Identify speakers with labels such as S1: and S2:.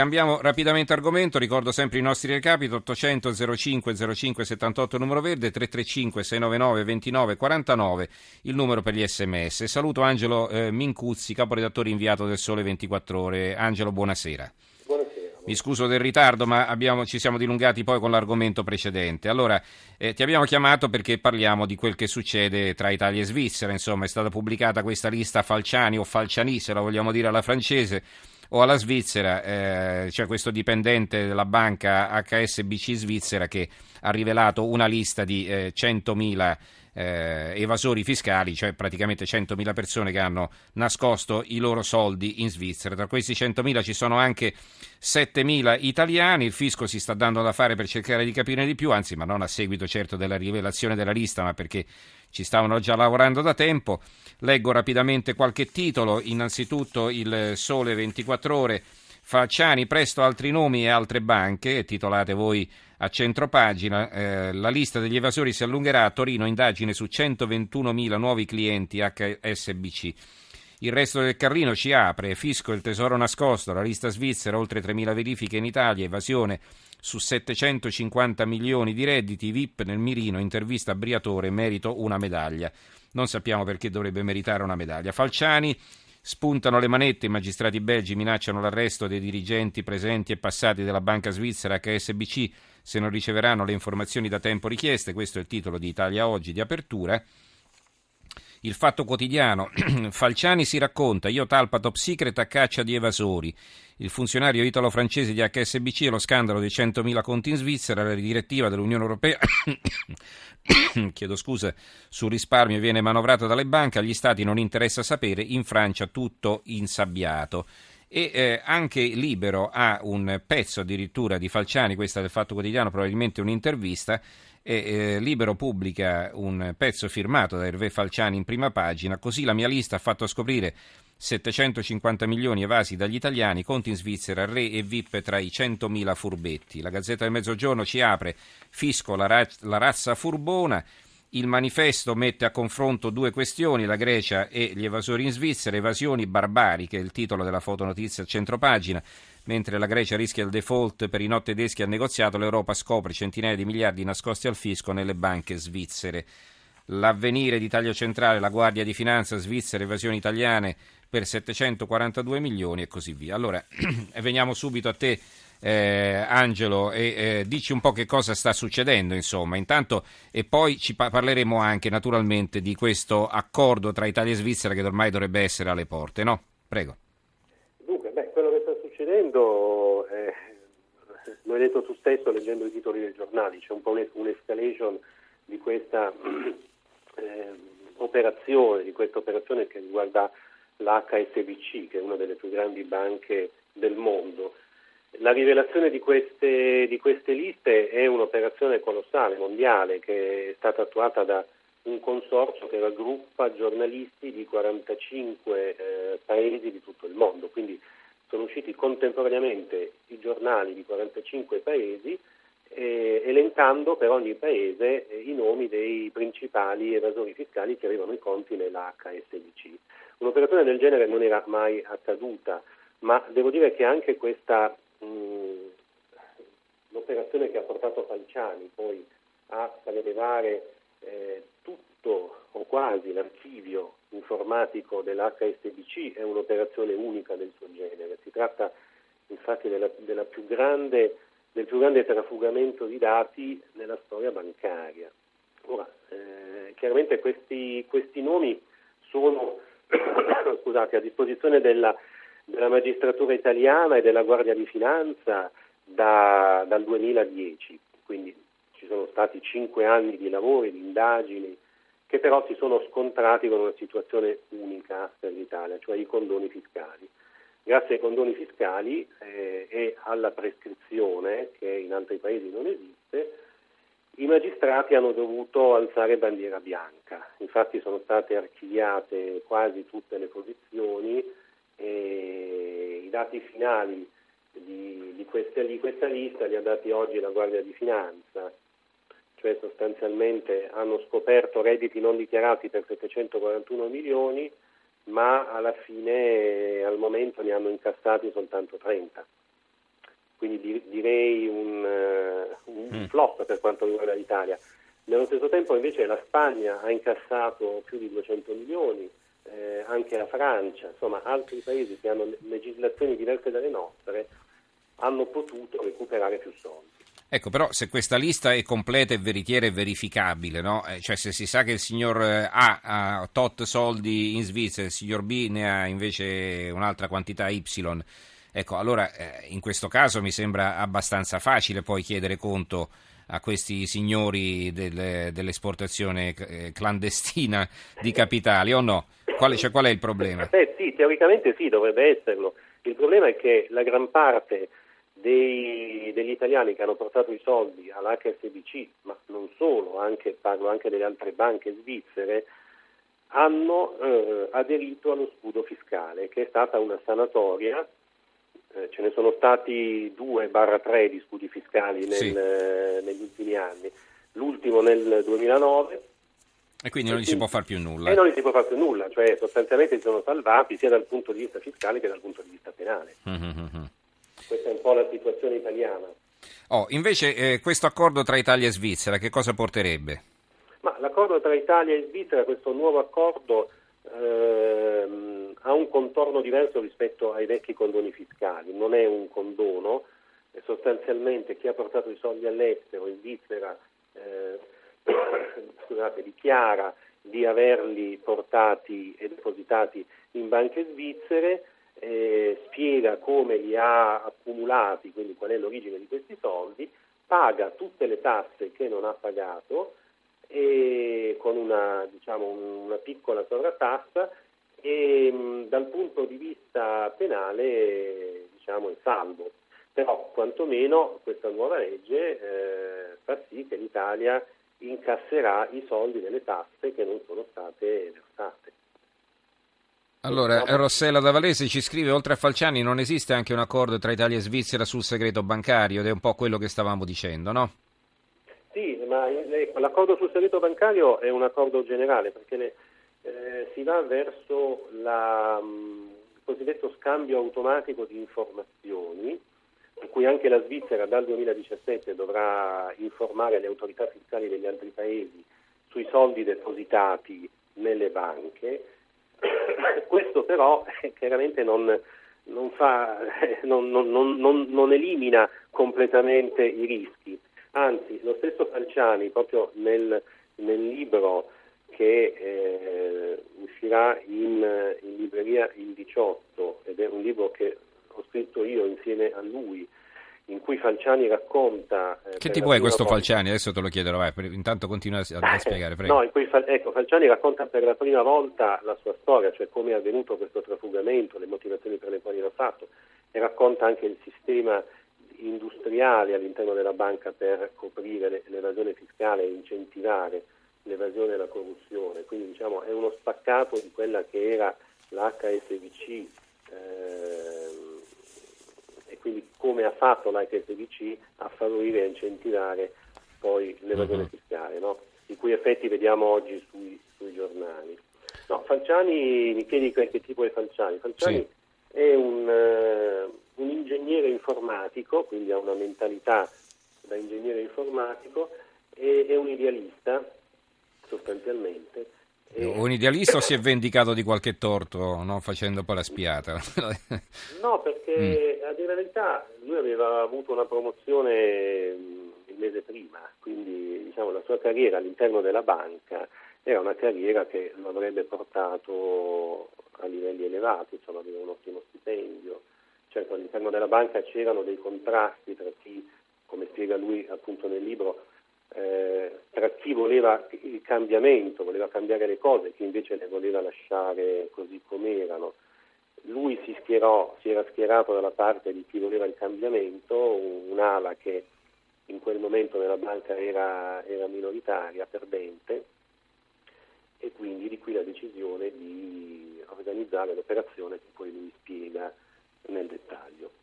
S1: cambiamo rapidamente argomento, ricordo sempre i nostri recapiti 800 05 05 78 numero verde 335 699 29 49 il numero per gli sms. Saluto Angelo eh, Mincuzzi, caporedattore inviato del Sole 24 Ore. Angelo, buonasera. Mi scuso del ritardo, ma abbiamo, ci siamo dilungati poi con l'argomento precedente. Allora, eh, ti abbiamo chiamato perché parliamo di quel che succede tra Italia e Svizzera. Insomma, è stata pubblicata questa lista Falciani o Falciani, se la vogliamo dire alla francese, o alla Svizzera. Eh, c'è questo dipendente della banca HSBC Svizzera che ha rivelato una lista di eh, 100.000 eh, evasori fiscali, cioè praticamente 100.000 persone che hanno nascosto i loro soldi in Svizzera. Tra questi 100.000 ci sono anche 7.000 italiani, il fisco si sta dando da fare per cercare di capire di più, anzi ma non a seguito certo della rivelazione della lista, ma perché ci stavano già lavorando da tempo. Leggo rapidamente qualche titolo, innanzitutto il Sole 24 ore. Falciani, presto altri nomi e altre banche, titolate voi a centropagina. Eh, la lista degli evasori si allungherà a Torino, indagine su 121.000 nuovi clienti HSBC. Il resto del carrino ci apre, fisco il tesoro nascosto, la lista svizzera, oltre 3.000 verifiche in Italia, evasione su 750 milioni di redditi, VIP nel mirino, intervista a Briatore, merito una medaglia. Non sappiamo perché dovrebbe meritare una medaglia. Falciani, Spuntano le manette, i magistrati belgi minacciano l'arresto dei dirigenti presenti e passati della banca svizzera HSBC se non riceveranno le informazioni da tempo richieste. Questo è il titolo di Italia Oggi di apertura. Il fatto quotidiano. Falciani si racconta, io talpa top secret a caccia di evasori. Il funzionario italo-francese di HSBC e lo scandalo dei 100.000 conti in Svizzera, la direttiva dell'Unione Europea chiedo scusa, sul risparmio viene manovrato dalle banche, agli stati non interessa sapere, in Francia tutto insabbiato. E eh, anche Libero ha un pezzo addirittura di Falciani, questa del Fatto Quotidiano, probabilmente un'intervista, e eh, Libero pubblica un pezzo firmato da Hervé Falciani in prima pagina, così la mia lista ha fatto scoprire 750 milioni evasi dagli italiani, conti in Svizzera, re e VIP tra i 100.000 furbetti. La Gazzetta del Mezzogiorno ci apre, fisco la, ra- la razza furbona, il manifesto mette a confronto due questioni, la Grecia e gli evasori in Svizzera, evasioni barbariche, il titolo della fotonotizia a centropagina. Mentre la Grecia rischia il default per i not tedeschi al negoziato, l'Europa scopre centinaia di miliardi nascosti al fisco nelle banche svizzere. L'avvenire d'Italia Centrale, la Guardia di Finanza svizzera, evasioni italiane per 742 milioni e così via. Allora, veniamo subito a te. Eh, Angelo, e eh, dici un po' che cosa sta succedendo, insomma, intanto e poi ci pa- parleremo anche naturalmente di questo accordo tra Italia e Svizzera che ormai dovrebbe essere alle porte, no? Prego.
S2: Dunque, beh, quello che sta succedendo, eh, lo hai detto tu stesso leggendo i titoli dei giornali, c'è un po' un'escalation di questa eh, operazione, di questa operazione che riguarda l'HSBC, che è una delle più grandi banche del mondo. La rivelazione di queste, di queste liste è un'operazione colossale, mondiale, che è stata attuata da un consorzio che raggruppa giornalisti di 45 eh, paesi di tutto il mondo, quindi sono usciti contemporaneamente i giornali di 45 paesi eh, elencando per ogni paese eh, i nomi dei principali evasori fiscali che avevano i conti nell'HSBC. Un'operazione del genere non era mai accaduta, ma devo dire che anche questa l'operazione che ha portato Falciani poi a sollevare eh, tutto o quasi l'archivio informatico dell'HSBC è un'operazione unica del suo genere. Si tratta infatti della, della più grande del più grande trafugamento di dati nella storia bancaria. Ora, eh, chiaramente questi, questi, nomi sono scusate, a disposizione della, della, magistratura italiana e della Guardia di Finanza da, dal 2010, quindi ci sono stati cinque anni di lavori, di indagini, che però si sono scontrati con una situazione unica per l'Italia, cioè i condoni fiscali. Grazie ai condoni fiscali eh, e alla prescrizione, che in altri paesi non esiste, i magistrati hanno dovuto alzare bandiera bianca. Infatti sono state archiviate quasi tutte le posizioni e i dati finali di, di, queste, di questa lista li ha dati oggi la Guardia di Finanza, cioè sostanzialmente hanno scoperto redditi non dichiarati per 741 milioni, ma alla fine al momento ne hanno incassati soltanto 30. direi un, uh, un mm. flop per quanto riguarda l'Italia. Nello stesso tempo invece la Spagna ha incassato più di 200 milioni, eh, anche la Francia, insomma altri paesi che hanno legislazioni diverse dalle nostre hanno potuto recuperare più soldi.
S1: Ecco, però se questa lista è completa e veritiera e verificabile, no? eh, cioè se si sa che il signor eh, A ha tot soldi in Svizzera, il signor B ne ha invece un'altra quantità Y, ecco, allora eh, in questo caso mi sembra abbastanza facile poi chiedere conto a questi signori del, dell'esportazione eh, clandestina di capitali o no? Qual, cioè, qual è il problema?
S2: Eh sì, teoricamente sì, dovrebbe esserlo. Il problema è che la gran parte dei, degli italiani che hanno portato i soldi all'HSBC, ma non solo, anche, parlo anche delle altre banche svizzere, hanno eh, aderito allo scudo fiscale, che è stata una sanatoria. Eh, ce ne sono stati 2-3 di scudi fiscali nel,
S1: sì.
S2: eh, negli ultimi anni, l'ultimo nel 2009.
S1: E quindi non gli si può fare più nulla.
S2: E non gli si può fare più nulla, cioè sostanzialmente si sono salvati sia dal punto di vista fiscale che dal punto di vista penale.
S1: Mm-hmm.
S2: Questa è un po' la situazione italiana.
S1: Oh, invece eh, questo accordo tra Italia e Svizzera che cosa porterebbe?
S2: Ma l'accordo tra Italia e Svizzera, questo nuovo accordo, contorno diverso rispetto ai vecchi condoni fiscali. Non è un condono, sostanzialmente chi ha portato i soldi all'estero in Svizzera eh, dichiara di averli portati e depositati in banche svizzere eh, spiega come li ha accumulati, quindi qual è l'origine di questi soldi, paga tutte le tasse che non ha pagato e con una, diciamo, una piccola sovrattassa e mh, dal punto di vista penale diciamo, è salvo. Però quantomeno questa nuova legge eh, fa sì che l'Italia incasserà i soldi delle tasse che non sono state versate.
S1: Allora, Rossella Davalese ci scrive, oltre a Falciani non esiste anche un accordo tra Italia e Svizzera sul segreto bancario ed è un po' quello che stavamo dicendo, no?
S2: Sì, ma l'accordo sul segreto bancario è un accordo generale perché ne, eh, si va verso la, mh, il cosiddetto scambio automatico di informazioni, per cui anche la Svizzera dal 2017 dovrà informare le autorità fiscali degli altri paesi sui soldi depositati nelle banche. Questo però eh, chiaramente non, non, fa, non, non, elimina completamente i rischi, anzi lo stesso Falciani proprio nel, nel libro che eh, uscirà in, in libreria il 18 ed è un libro che ho scritto io insieme a lui in cui Falciani racconta...
S1: Eh, che tipo è questo volta... Falciani? Adesso te lo chiederò, vai, intanto continua a, a spiegare, prego.
S2: No, in cui ecco, Falciani racconta per la prima volta la sua storia, cioè come è avvenuto questo trafugamento, le motivazioni per le quali l'ha fatto, e racconta anche il sistema industriale all'interno della banca per coprire l'evasione fiscale e incentivare l'evasione e la corruzione. Quindi diciamo è uno spaccato di quella che era l'HSBC. Eh, quindi come ha fatto l'HSBC a favorire e incentivare poi l'evasione uh-huh. fiscale, no? i cui effetti vediamo oggi sui, sui giornali. No, Falciani, mi chiedi che tipo è Falciani? Falciani sì. è un, uh, un ingegnere informatico, quindi ha una mentalità da ingegnere informatico, e è un idealista sostanzialmente
S1: un idealista o si è vendicato di qualche torto no? facendo poi la spiata?
S2: no, perché mm. a dire la verità lui aveva avuto una promozione mm, il mese prima, quindi diciamo, la sua carriera all'interno della banca era una carriera che lo avrebbe portato a livelli elevati, insomma aveva un ottimo stipendio. Certo all'interno della banca c'erano dei contrasti tra chi, come spiega lui appunto nel libro, eh, tra chi voleva il cambiamento, voleva cambiare le cose, chi invece le voleva lasciare così come erano. Lui si, schierò, si era schierato dalla parte di chi voleva il cambiamento, un'ala che in quel momento nella banca era, era minoritaria, perdente, e quindi di qui la decisione di organizzare l'operazione che poi lui spiega nel dettaglio.